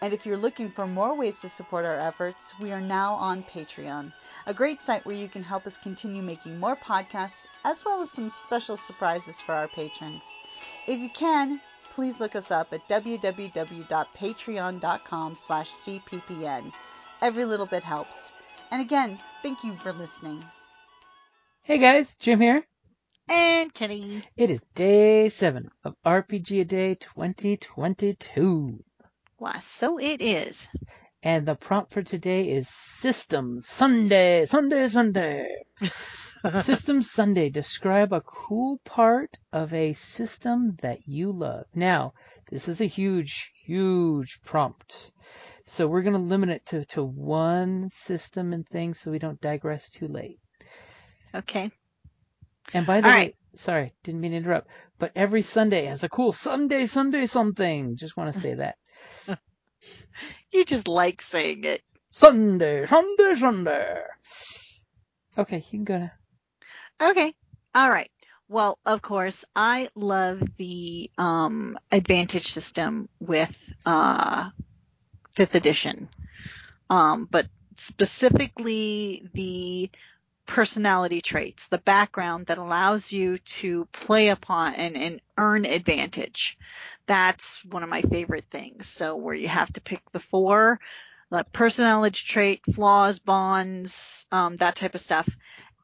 And if you're looking for more ways to support our efforts, we are now on Patreon, a great site where you can help us continue making more podcasts, as well as some special surprises for our patrons. If you can, please look us up at www.patreon.com slash cppn. Every little bit helps. And again, thank you for listening. Hey guys, Jim here. And Kenny. It is day seven of RPG a Day 2022. Why, so it is. And the prompt for today is Systems Sunday, Sunday, Sunday. system Sunday. Describe a cool part of a system that you love. Now, this is a huge, huge prompt. So we're going to limit it to, to one system and thing so we don't digress too late. Okay. And by the All way, right. sorry, didn't mean to interrupt, but every Sunday has a cool Sunday, Sunday something. Just want to say that. You just like saying it. Sunday, Sunday, Sunday. Okay, you can go now. Okay. All right. Well, of course, I love the um, advantage system with uh, fifth edition, um, but specifically the personality traits, the background that allows you to play upon and, and earn advantage. That's one of my favorite things. So where you have to pick the four, the personality trait, flaws, bonds, um, that type of stuff,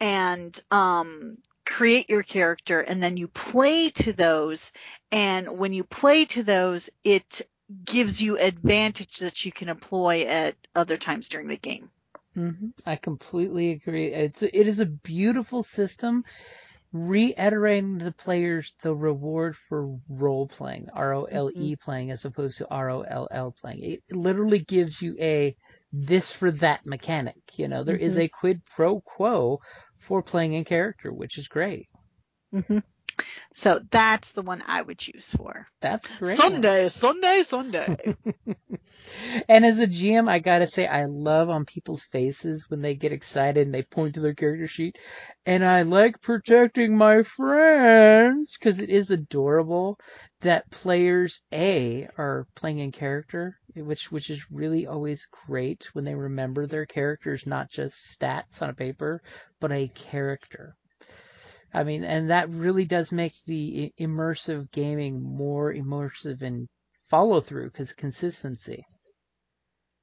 and um, create your character, and then you play to those. And when you play to those, it gives you advantage that you can employ at other times during the game. Hmm I completely agree. It's it is a beautiful system, reiterating to the players the reward for role playing, R O L E playing, as opposed to R O L L playing. It literally gives you a this for that mechanic. You know, there is Mhm. a quid pro quo for playing in character, which is great. hmm So that's the one I would choose for. That's great. Sunday, Sunday, Sunday. and as a GM, I gotta say, I love on people's faces when they get excited and they point to their character sheet. And I like protecting my friends because it is adorable that players A are playing in character, which which is really always great when they remember their characters, not just stats on a paper, but a character. I mean, and that really does make the immersive gaming more immersive and follow through because consistency.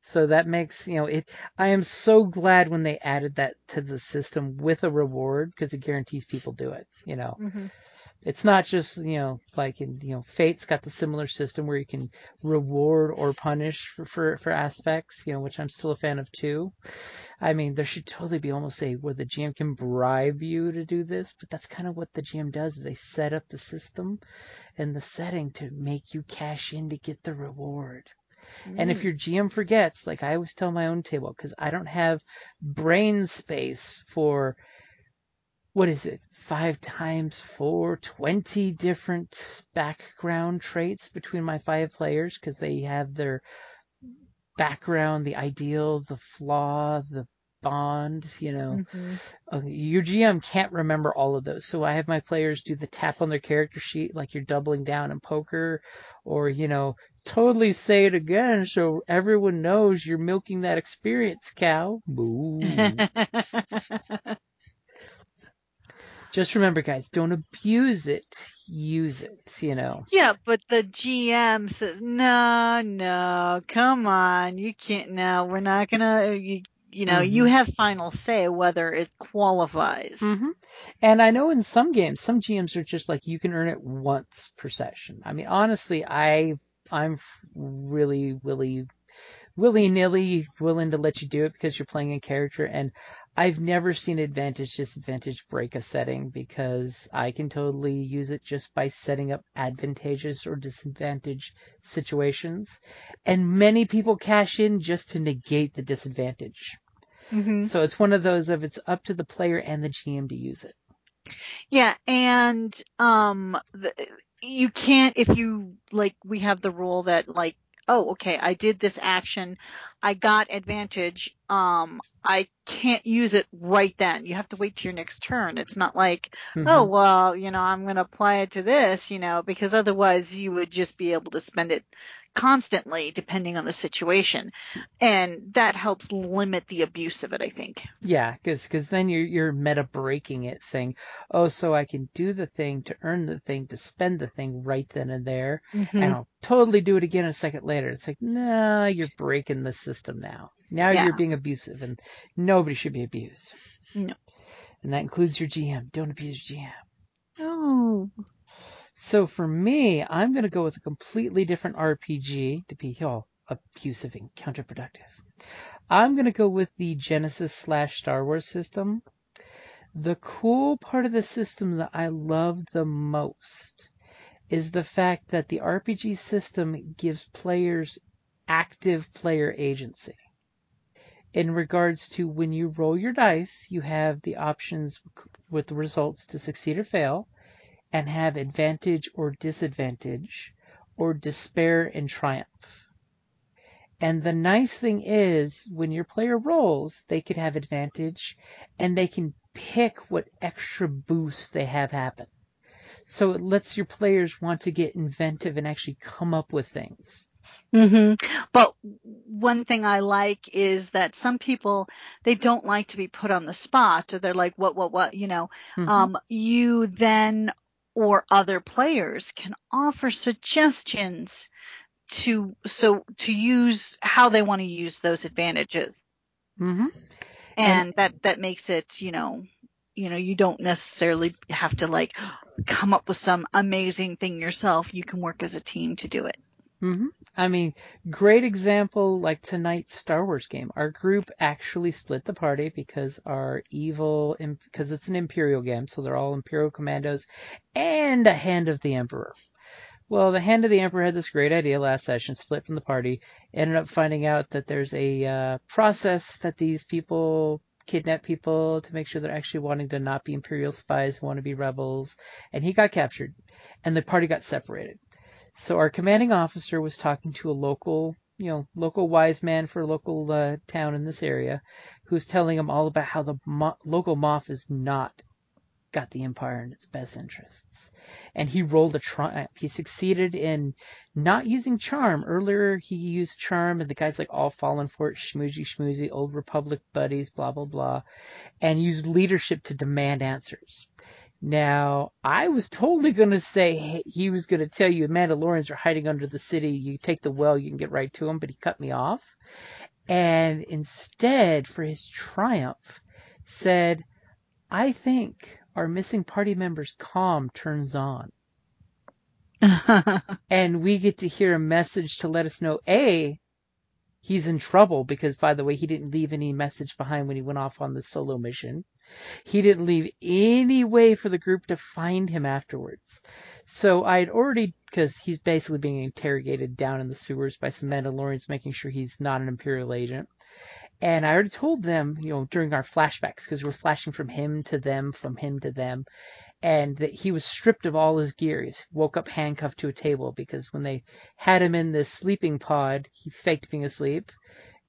So that makes, you know, it, I am so glad when they added that to the system with a reward because it guarantees people do it, you know. hmm It's not just, you know, like in, you know, Fate's got the similar system where you can reward or punish for, for, for aspects, you know, which I'm still a fan of too. I mean, there should totally be almost a where the GM can bribe you to do this, but that's kind of what the GM does. Is They set up the system and the setting to make you cash in to get the reward. And if mm. your GM forgets, like I always tell my own table, because I don't have brain space for what is it, five times four, 20 different background traits between my five players, because they have their background, the ideal, the flaw, the bond, you know. Mhm. Uh, your GM can't remember all of those. So I have my players do the tap on their character sheet like you're doubling down in poker or, you know, totally say it again so everyone knows you're milking that experience cow. Boo. Just remember guys, don't abuse it. Use it, you know. yeah, but the GM says, no, no, come on, you can't. No, we're not gonna. You, you know, you have final say whether it qualifies. hmm And I know in some games, some GMs are just like you can earn it once per session. I mean, honestly, I I'm really willy willy nilly willing to let you do it because you're playing a character, and I've never seen advantage disadvantage break a setting because I can totally use it just by setting up advantageous or disadvantage situations, and many people cash in just to negate the disadvantage. hmm So it's one of those of it's up to the player and the GM to use it. Yeah, and um, the, you can't if you like. We have the rule that like, oh, okay, I did this action, I got advantage. Um, I can't use it right then. You have to wait to your next turn. It's not like, Mhm. oh, well, you know, I'm going to apply it to this, you know, because otherwise you would just be able to spend it constantly depending on the situation, and that helps limit the abuse of it. I think. Yeah, because cause then you're you're meta breaking it, saying, oh, so I can do the thing to earn the thing to spend the thing right then and there, Mhm. and I'll totally do it again a second later. It's like, nah, you're breaking the system now. Now Yeah. you're being abusive, and nobody should be abused. No. And that includes your GM. Don't abuse your GM. Oh. So for me, I'm going to go with a completely different RPG to be all abusive and counterproductive. I'm going to go with the Genesys slash Star Wars system. The cool part of the system that I love the most is the fact that the RPG system gives players active player agency. In regards to when you roll your dice, you have the options with the results to succeed or fail and have advantage or disadvantage or despair and triumph. And the nice thing is when your player rolls, they can have advantage and they can pick what extra boost they have happen. So it lets your players want to get inventive and actually come up with things. Hmm But one thing I like is that some people they don't like to be put on the spot, or they're like, "What, what, what?" You know. Mhm. Um, you then or other players can offer suggestions to so to use how they want to use those advantages, hmm and that that makes it you know you know you don't necessarily have to like come up with some amazing thing yourself. You can work as a team to do it. Hmm I mean, great example like tonight's Star Wars game. Our group actually split the party because our evil, because it's an Imperial game, so they're all Imperial commandos and a Hand of the Emperor. Well, the Hand of the Emperor had this great idea last session, split from the party, ended up finding out that there's a uh, process that these people kidnap people to make sure they're actually wanting to not be Imperial spies, want to be rebels, and he got captured, and the party got separated. So our commanding officer was talking to a local, you know, local wise man for a local uh, town in this area, who's telling him all about how the mo- local moff is not got the empire in its best interests. And he rolled a triumph. He succeeded in not using charm. Earlier he used charm, and the guy's like all falling for it, schmoozy schmoozy, old republic buddies, blah blah blah, and used leadership to demand answers. Now, I was totally going to say he was going to tell you Mandalorians are hiding under the city. You take the well, you can get right to them, but he cut me off. And instead, for his triumph, said, I think our missing party member's comm turns on. And we get to hear a message to let us know A, he's in trouble because, by the way, he didn't leave any message behind when he went off on the solo mission. He didn't leave any way for the group to find him afterwards. So I had already, because he's basically being interrogated down in the sewers by some Mandalorians, making sure he's not an Imperial agent. And I already told them, you know, during our flashbacks, because we're flashing from him to them, from him to them, and that he was stripped of all his gear. He woke up handcuffed to a table because when they had him in this sleeping pod, he faked being asleep,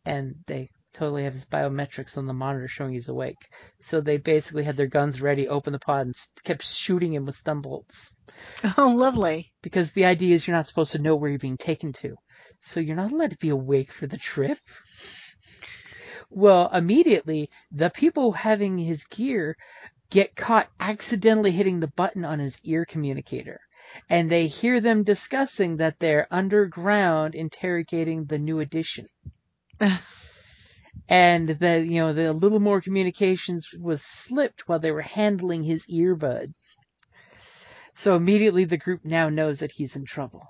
and they totally have his biometrics on the monitor showing he's awake. So they basically had their guns ready, opened the pod, and kept shooting him with stun bolts. oh, lovely. Because the idea is you're not supposed to know where you're being taken to. So you're not allowed to be awake for the trip. Well, immediately, the people having his gear get caught accidentally hitting the button on his ear communicator. And they hear them discussing that they're underground interrogating the new edition. and the you know the little more communications was slipped while they were handling his earbud. So immediately the group now knows that he's in trouble.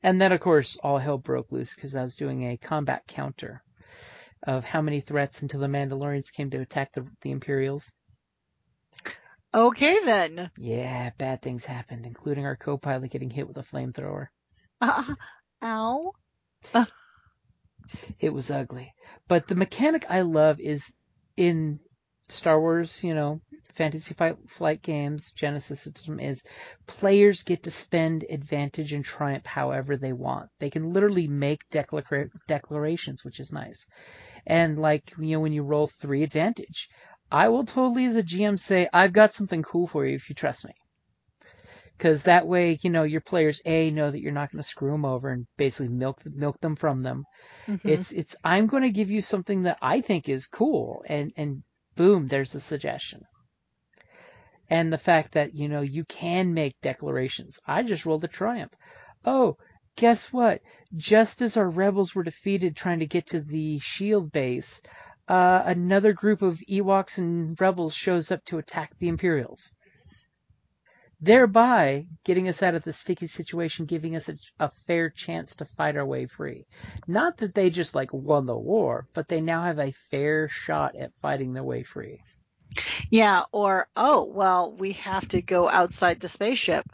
And then of course all hell broke loose because I was doing a combat counter of how many threats until the Mandalorians came to attack the, the Imperials. Okay then. Yeah, bad things happened, including our co-pilot getting hit with a flamethrower. Uh, ow. It was ugly. But the mechanic I love is in Star Wars, you know, Fantasy Flight games, Genesys system is players get to spend advantage and triumph however they want. They can literally make declara- declarations, which is nice. And like, you know, when you roll three advantage, I will totally as a GM say, I've got something cool for you if you trust me. Cause that way, you know, your players A know that you're not going to screw them over and basically milk, milk them from them. Mm-hmm. It's, it's, I'm going to give you something that I think is cool and, and boom, there's a suggestion. And the fact that, you know, you can make declarations. I just rolled a triumph. Oh, guess what? Just as our rebels were defeated trying to get to the shield base, uh, another group of Ewoks and rebels shows up to attack the Imperials. Thereby getting us out of the sticky situation, giving us a, a fair chance to fight our way free. Not that they just like won the war, but they now have a fair shot at fighting their way free. Yeah, or, oh, well, we have to go outside the spaceship.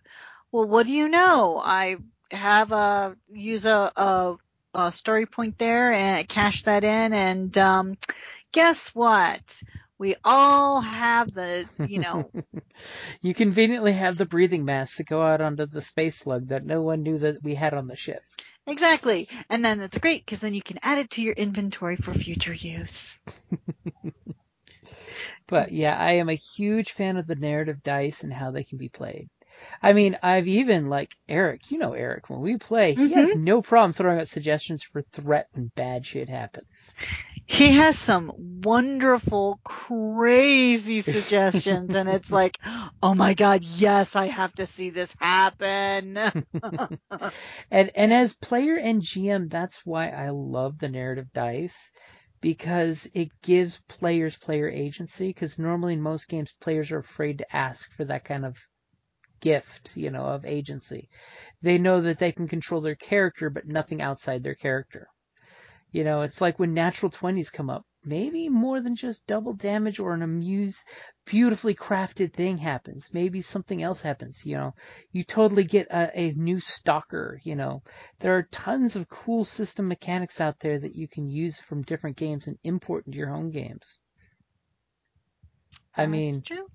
Well, what do you know? I have a, use a, a, a story point there and cash that in and, um, guess what? We all have the, you know, you conveniently have the breathing masks to go out onto the space slug that no one knew that we had on the ship. exactly. And then that's great because then you can add it to your inventory for future use. But yeah, I am a huge fan of the narrative dice and how they can be played. I mean, I've even like Eric, you know Eric, when we play, he has mm-hmm. no problem throwing out suggestions for threat when bad shit happens. He has some wonderful, crazy suggestions and it's like, oh my god, yes, I have to see this happen. And and as player and GM, that's why I love the narrative dice because it gives players player agency because normally in most games players are afraid to ask for that kind of gift, you know, of agency. They know that they can control their character but nothing outside their character. You know, it's like when natural 20s come up. Maybe more than just double damage or an amuse, beautifully crafted thing happens. Maybe something else happens. You know, you totally get a, a new stalker. You know, there are tons of cool system mechanics out there that you can use from different games and import into your home games. I mean, true.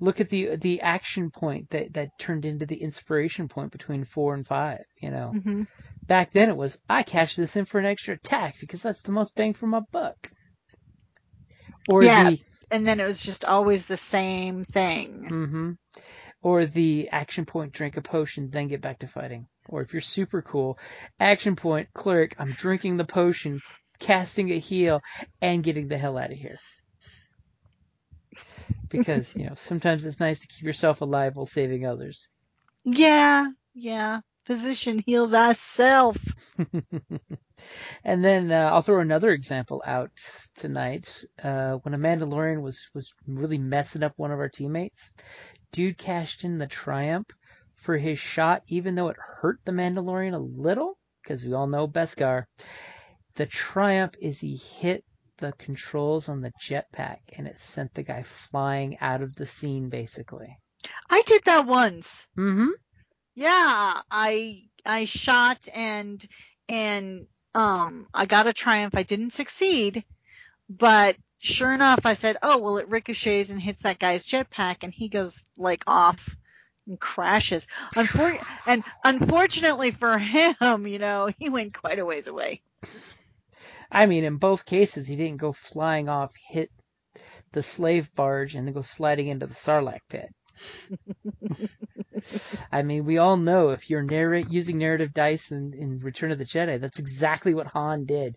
look at the the action point that that turned into the inspiration point between four and five. You know, hmm back then it was I cash this in for an extra attack because that's the most bang for my buck. Or Yeah. the And then it was just always the same thing. Mm-hmm. or the action point drink a potion then get back to fighting. Or if you're super cool, action point cleric I'm drinking the potion, casting a heal, and getting the hell out of here. Because you know sometimes it's nice to keep yourself alive while saving others. Yeah, yeah. Physician, heal thyself. and then uh, I'll throw another example out tonight. Uh, when a Mandalorian was was really messing up one of our teammates, dude cashed in the triumph for his shot, even though it hurt the Mandalorian a little, because we all know Beskar. The triumph is he hit the controls on the jetpack and it sent the guy flying out of the scene, basically. I did that once. Mm-hmm. Yeah, I I shot and and um I got a triumph. I didn't succeed, but sure enough, I said, "Oh well, it ricochets and hits that guy's jetpack, and he goes like off and crashes." Unfor- and unfortunately for him, you know, he went quite a ways away. I mean, in both cases, he didn't go flying off, hit the slave barge, and then go sliding into the Sarlacc pit. I mean, we all know if you're narrate using narrative dice in, in Return of the Jedi, that's exactly what Han did.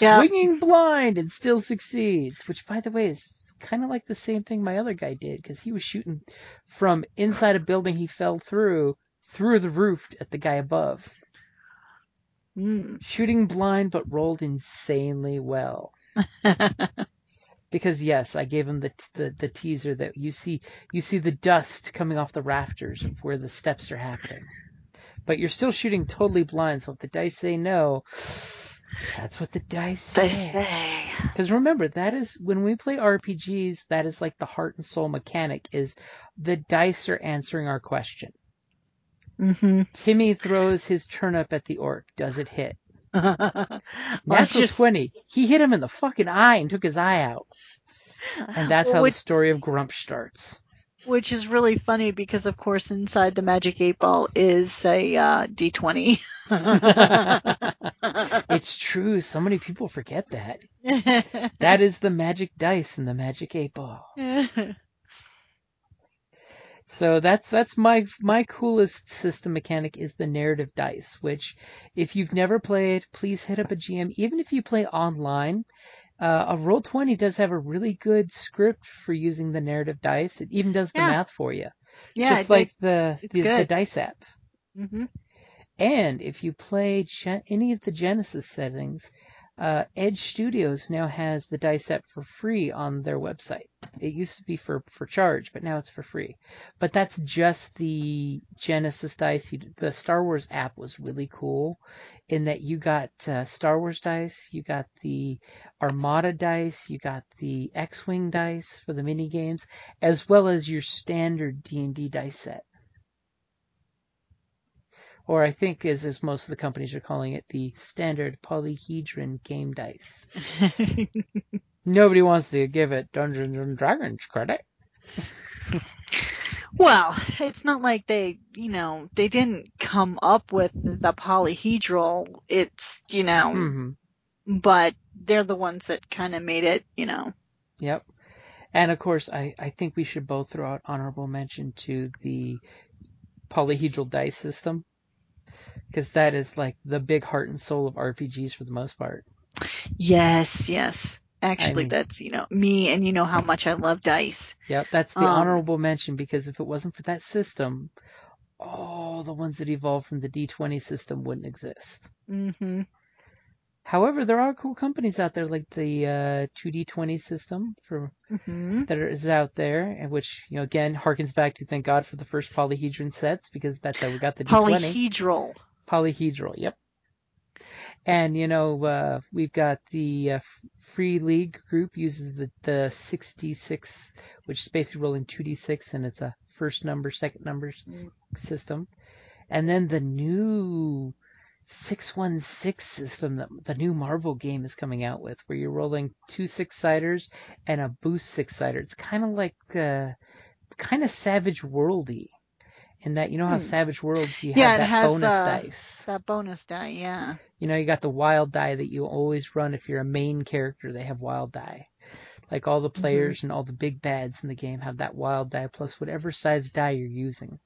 Yeah. Swinging blind and still succeeds, which, by the way, is kind of like the same thing my other guy did because he was shooting from inside a building he fell through through the roof at the guy above. Mm. Shooting blind, but rolled insanely well. Because yes, I gave him the, the the teaser that you see you see the dust coming off the rafters of where the steps are happening. But you're still shooting totally blind, so if the dice say no, that's what the dice say. they say. Because remember, that is when we play RPGs, that is like the heart and soul mechanic is the dice are answering our question. Mm-hmm. Timmy throws his turnip at the orc. Does it hit? Natural just, 20. He hit him in the fucking eye and took his eye out. And that's how which, the story of Grump starts. which is really funny because, of course, inside the Magic Eight Ball is a uh, D20. it's true. So many people forget that. That is the magic dice in the magic eight ball. So that's that's my my coolest system mechanic is the narrative dice, which if you've never played, please hit up a GM. Even if you play online, uh, a roll twenty does have a really good script for using the narrative dice. It even does the Yeah. math for you, yeah, just like the the, the dice app. hmm And if you play Gen- any of the Genesys settings, uh, Edge Studios now has the dice app for free on their website. It used to be for, for charge, but now it's for free. But that's just the Genesys dice. You, the Star Wars app was really cool in that you got uh, Star Wars dice, you got the Armada dice, you got the X-wing dice for the mini games, as well as your standard D&D dice set or I think as as most of the companies are calling it, the standard polyhedron game dice. Nobody wants to give it Dungeons and Dragons credit. well, it's not like they, you know, they didn't come up with the polyhedral. It's, you know, hmm but they're the ones that kind of made it, you know. Yep. And of course, I, I think we should both throw out honorable mention to the polyhedral dice system. Because that is like the big heart and soul of RPGs for the most part. Yes, yes. Actually, mean- that's, you know, me and you know how much I love dice. Yep, that's the Um, honorable mention because if it wasn't for that system, all the ones that evolved from the D20 system wouldn't exist. hmm However, there are cool companies out there like the uh, 2D20 system for hmm that is out there, and which you know again harkens back to thank God for the first polyhedron sets because that's how we got the D20 Polyhedral. polyhedral. Yep. And you know uh, we've got the uh, Free League group uses the the 66, which is basically rolling 2d6, and it's a first number, second numbers Mm. system. And then the new 616 system that the new Marvel game is coming out with, where you're rolling two six siders and a boost six sider. It's kind of like uh, kind of Savage Worldy, in that you know how Hmm. Savage Worlds you Yeah, have that bonus the- dice. That bonus die, yeah. You know, you got the wild die that you always run if you're a main character. They have wild die. Like all the Mm-hmm. players and all the big bads in the game have that wild die plus whatever size die you're using.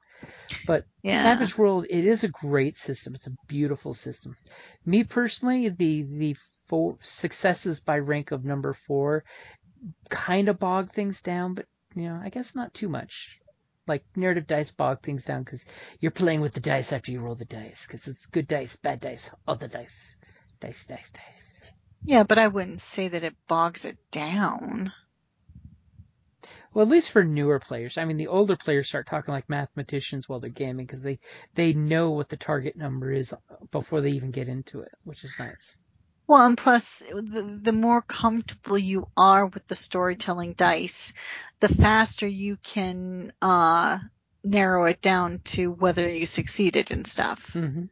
But Yeah. Savage World, it is a great system. It's a beautiful system. Me personally, the the four successes by rank of number four kind of bog things down, but you know, I guess not too much. Like narrative dice bog things down because you're playing with the dice after you roll the dice because it's good dice, bad dice, other dice, dice, dice, dice. Yeah, but I wouldn't say that it bogs it down. Well, at least for newer players. I mean, the older players start talking like mathematicians while they're gaming because they they know what the target number is before they even get into it, which is nice. Well, and plus, the, the more comfortable you are with the storytelling dice, the faster you can uh, narrow it down to whether you succeeded and stuff. Mm-hmm.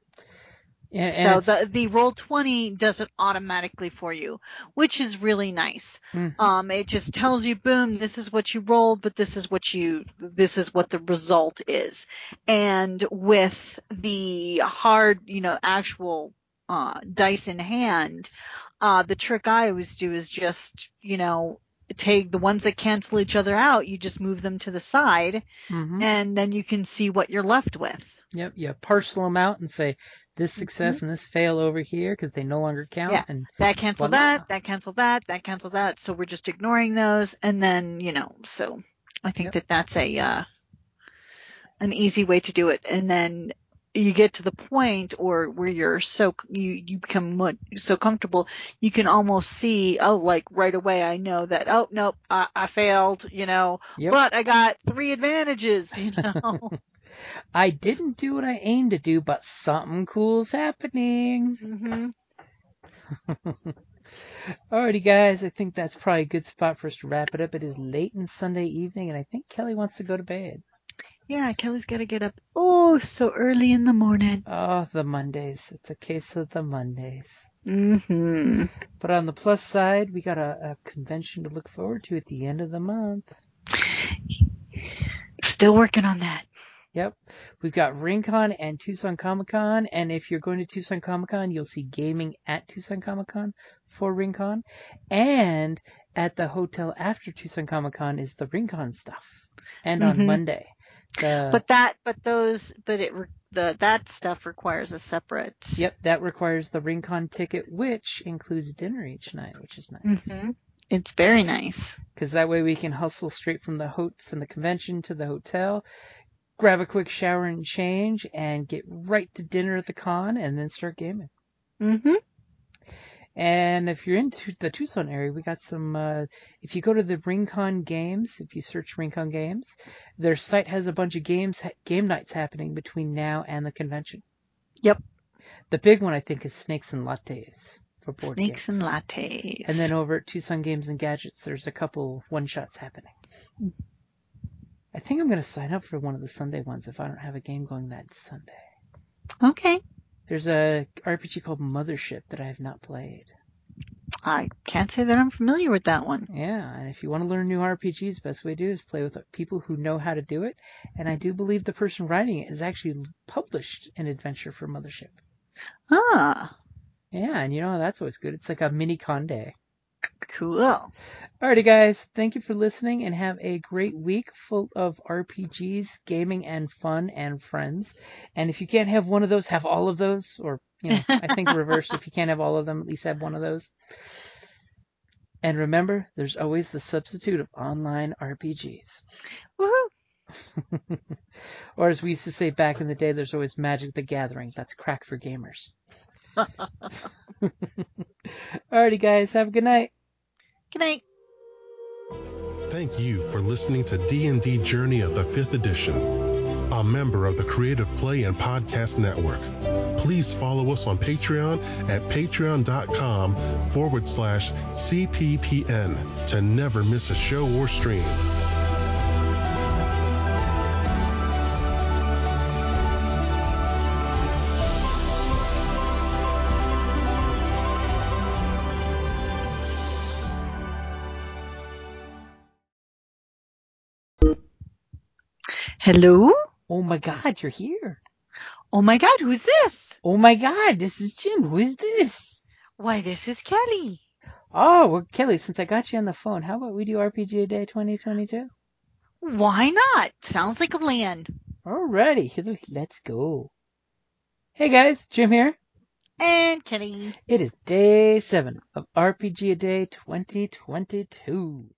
And so the the roll twenty does it automatically for you, which is really nice. Mhm. Um, it just tells you, boom, this is what you rolled, but this is what you, this is what the result is. And with the hard, you know, actual uh, dice in hand, uh, the trick I always do is just, you know, take the ones that cancel each other out, you just move them to the side, Mhm. and then you can see what you're left with. Yep, you parcel them out and say this success and this fail over here because they no longer count. Mm-hmm. Yeah. And that cancel that, that cancel that, that cancel that. So we're just ignoring those, and then you know. So I think Yep. that that's a uh, an easy way to do it. And then you get to the point or where you're so you you become much, so comfortable you can almost see oh like right away I know that oh nope I, I failed you know Yep. but I got three advantages you know I didn't do what I aimed to do, but something cool's happening. hmm Alrighty, guys, I think that's probably a good spot for us to wrap it up. It is late in Sunday evening, and I think Kelly wants to go to bed. yeah Kelly's got to get up oh so early in the morning Oh, the Mondays. It's a case of the Mondays. hmm But on the plus side, we got a, a convention to look forward to at the end of the month. still working on that Yep. We've got RinCon and Tucson Comic Con. And if you're going to Tucson Comic Con, you'll see gaming at Tucson Comic Con for RinCon. And at the hotel after Tucson Comic Con is the RinCon stuff. And on Mhm. Monday. The, but that but those but it the that stuff requires a separate Yep, that requires the RinCon ticket, which includes dinner each night, which is nice. hmm it's very nice Because that way we can hustle straight from the ho- from the convention to the hotel, grab a quick shower and change, and get right to dinner at the con, and then start gaming. Mm-hmm. And if you're into the Tucson area, we got some. Uh, if you go to the RinCon Games, if you search RinCon Games, their site has a bunch of games, game nights happening between now and the convention. Yep. The big one I think is Snakes and Lattes for board Snakes games. and lattes. And then over at Tucson Games and Gadgets, there's a couple one shots happening. I think I'm going to sign up for one of the Sunday ones if I don't have a game going that Sunday. okay. There's a RPG called Mothership that I have not played. I can't say that I'm familiar with that one. Yeah, and if you want to learn new RPGs, best way to do is play with people who know how to do it. And I do believe the person writing it has actually published an adventure for Mothership. Ah, Yeah, and you know that's always good. It's like a mini Conde. Cool. Alrighty, guys. Thank you for listening and have a great week full of RPGs, gaming, and fun and friends. And if you can't have one of those, have all of those. Or, you know, I think reverse. If you can't have all of them, at least have one of those. And remember, there's always the substitute of online RPGs. Woohoo. or as we used to say back in the day, there's always Magic the Gathering. That's crack for gamers. Alrighty, guys. Have a good night. Good night. Thank you for listening to D&D Journey of the 5th Edition, a member of the Creative Play and Podcast Network. Please follow us on Patreon at patreon.com forward slash CPPN to never miss a show or stream. Hello? Oh my god, you're here. Oh my god, who's this? Oh my god, this is Jim. Who is this? Why, this is Kelly. Oh, well, Kelly, since I got you on the phone, how about we do RPG a Day 2022? Why not? Sounds like a plan. Alrighty, let's go. Hey guys, Jim here. And Kelly. It is day seven of RPG a Day 2022.